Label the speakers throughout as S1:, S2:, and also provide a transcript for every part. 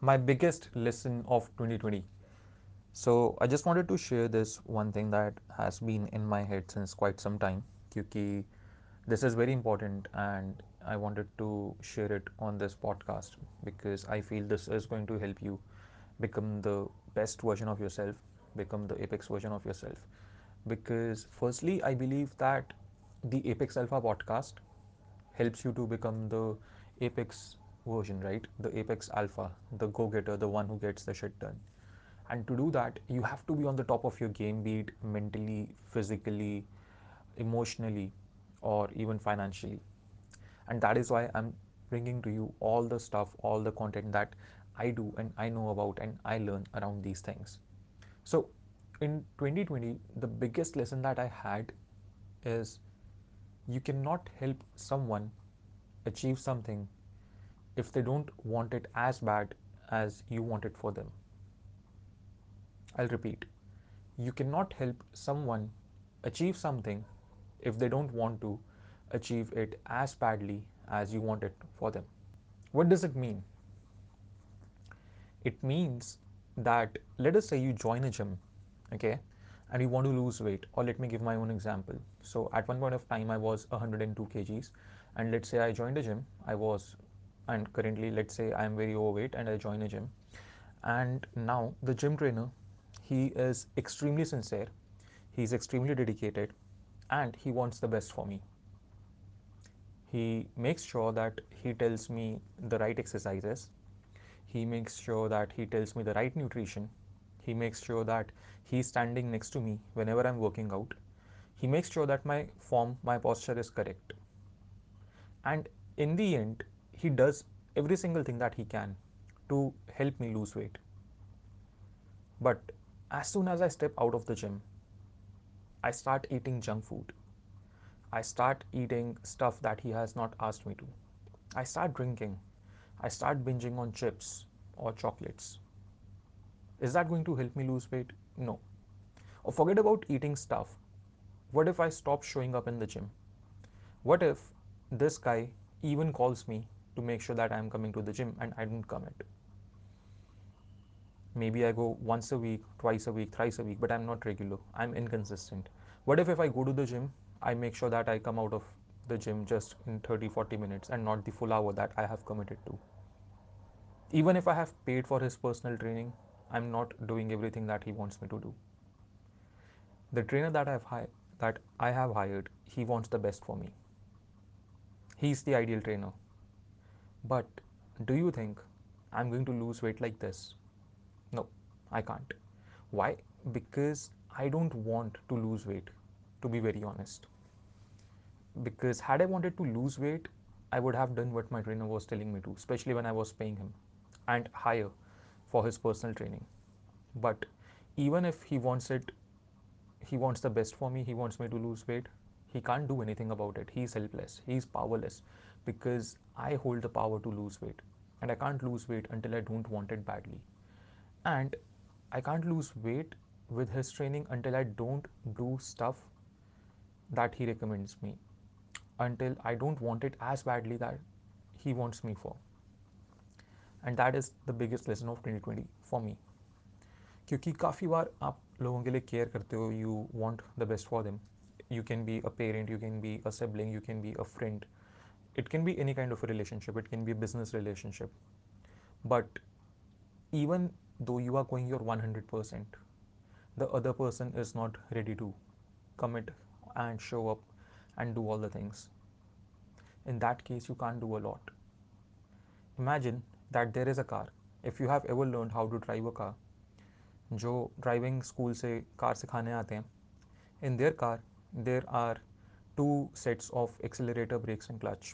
S1: my biggest lesson of 2020. So I just wanted to share this one thing that has been in my head since quite some time. Because this is very important and I wanted to share it on this podcast because I feel this is going to help you become the best version of yourself, become the apex version of yourself. Because firstly, I believe that the Apex Alpha podcast helps you to become the apex version, right? The apex alpha, the go getter, the one who gets the shit done. And to do that, you have to be on the top of your game, be it mentally, physically, emotionally, or even financially. And that is why I'm bringing to you all the stuff, all the content that I do and I know about and I learn around these things. So, in 2020, the biggest lesson that I had is you cannot help someone achieve something if they don't want it as bad as you want it for them. I'll repeat you cannot help someone achieve something if they don't want to achieve it as badly as you want it for them. What does it mean? It means that let us say you join a gym, okay, and you want to lose weight, or let me give my own example. So, at one point of time, I was 102 kgs, and let's say I joined a gym, I was, and currently, let's say I am very overweight and I join a gym, and now the gym trainer he is extremely sincere he's extremely dedicated and he wants the best for me. He makes sure that he tells me the right exercises. He makes sure that he tells me the right nutrition. He makes sure that he's standing next to me whenever i'm working out. He makes sure that my form my posture is correct. And in the end he does every single thing that he can to help me lose weight but as soon as I step out of the gym, I start eating junk food. I start eating stuff that he has not asked me to. I start drinking. I start binging on chips or chocolates. Is that going to help me lose weight? No. Or forget about eating stuff. What if I stop showing up in the gym? What if this guy even calls me to make sure that I am coming to the gym and I don't commit. maybe I go once a week, twice a week, thrice a week, but I'm not regular. I'm inconsistent. What if if I go to the gym, I make sure that I come out of the gym just in 30 40 minutes and not the full hour that I have committed to. Even if I have paid for his personal training, I'm not doing everything that he wants me to do. The trainer that I've hired that I have hired, he wants the best for me. He's the ideal trainer. But do you think I'm going to lose weight like this? No, I can't. Why? Because I don't want to lose weight, to be very honest. Because had I wanted to lose weight, I would have done what my trainer was telling me to, especially when I was paying him and higher for his personal training. But even if he wants it, he wants the best for me, he wants me to lose weight, he can't do anything about it. He's helpless, he's powerless because I hold the power to lose weight. And I can't lose weight until I don't want it badly and I can't lose weight with his training until I don't do stuff that he recommends me until I don't want it as badly that he wants me for and that is the biggest lesson of 2020 for me क्योंकि काफ़ी बार आप लोगों के लिए care करते हो you want the best for them you can be a parent you can be a sibling you can be a friend it can be any kind of a relationship it can be a business relationship but even though you are going your 100%, the other person is not ready to commit and show up and do all the things. In that case, you can't do a lot. Imagine that there is a car. If you have ever learned how to drive a car, जो driving school से car सिखाने आते हैं in their car there are two sets of accelerator breaks and clutch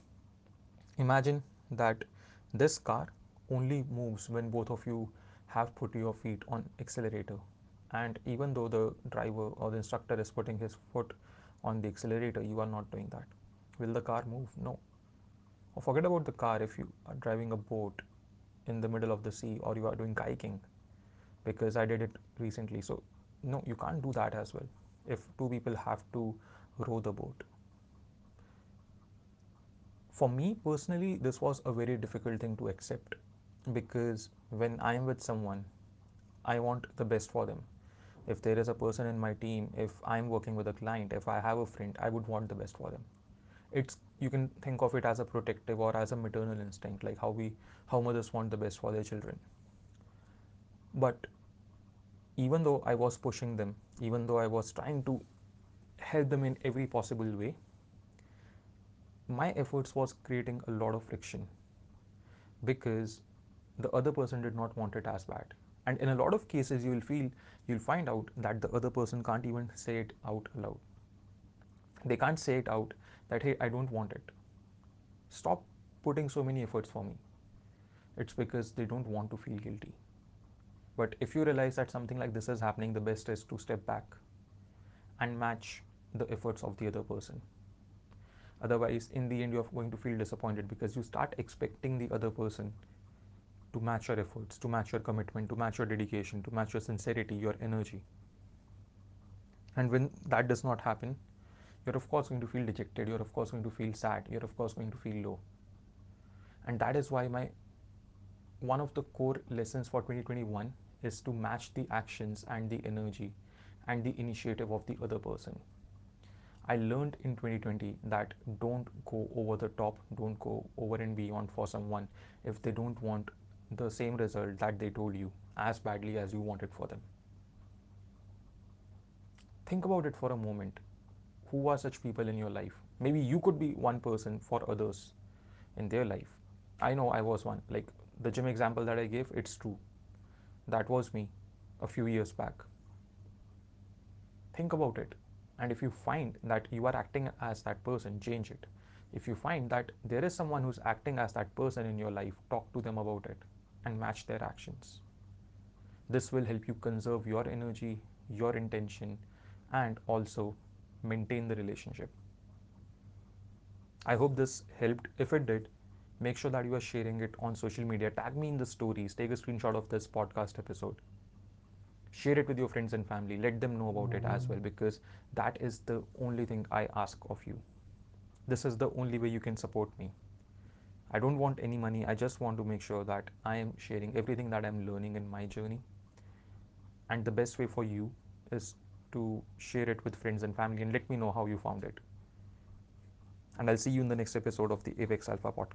S1: imagine that this car only moves when both of you have put your feet on accelerator. And even though the driver or the instructor is putting his foot on the accelerator you are not doing that. Will the car move? No. Or forget about the car if you are driving a boat in the middle of the sea or you are doing kayaking because i did it recently. So no you can't do that as well if two people have to row the boat for me personally this was a very difficult thing to accept because when I'm with someone, I want the best for them. If there is a person in my team, if I'm working with a client, if I have a friend, I would want the best for them. It's you can think of it as a protective or as a maternal instinct, like how we how mothers want the best for their children. But even though I was pushing them, even though I was trying to help them in every possible way, my efforts was creating a lot of friction because the other person did not want it as bad. And in a lot of cases you will feel you'll find out that the other person can't even say it out loud. They can't say it out that hey i don't want it. Stop putting so many efforts for me. It's because they don't want to feel guilty. But if you realize that something like this is happening the best is to step back and match the efforts of the other person otherwise in the end you're going to feel disappointed because you start expecting the other person to match your efforts, to match your commitment, to match your dedication, to match your sincerity, your energy. And when that does not happen, you're of course going to feel dejected, you're of course going to feel sad, you're of course going to feel low. And that is why my one of the core lessons for 2021 is to match the actions and the energy and the initiative of the other person. I learned in 2020 that don't go over the top, don't go over and beyond for someone if they don't want the same result that they told you as badly as you wanted for them. Think about it for a moment. Who are such people in your life? Maybe you could be one person for others in their life. I know I was one. Like the gym example that I gave, it's true. That was me a few years back. Think about it. And if you find that you are acting as that person, change it. If you find that there is someone who's acting as that person in your life, talk to them about it and match their actions. This will help you conserve your energy, your intention, and also maintain the relationship. I hope this helped. If it did, make sure that you are sharing it on social media. Tag me in the stories. Take a screenshot of this podcast episode. Share it with your friends and family. Let them know about it as well because that is the only thing I ask of you. This is the only way you can support me. I don't want any money. I just want to make sure that I am sharing everything that I'm learning in my journey. And the best way for you is to share it with friends and family and let me know how you found it. And I'll see you in the next episode of the Apex Alpha podcast.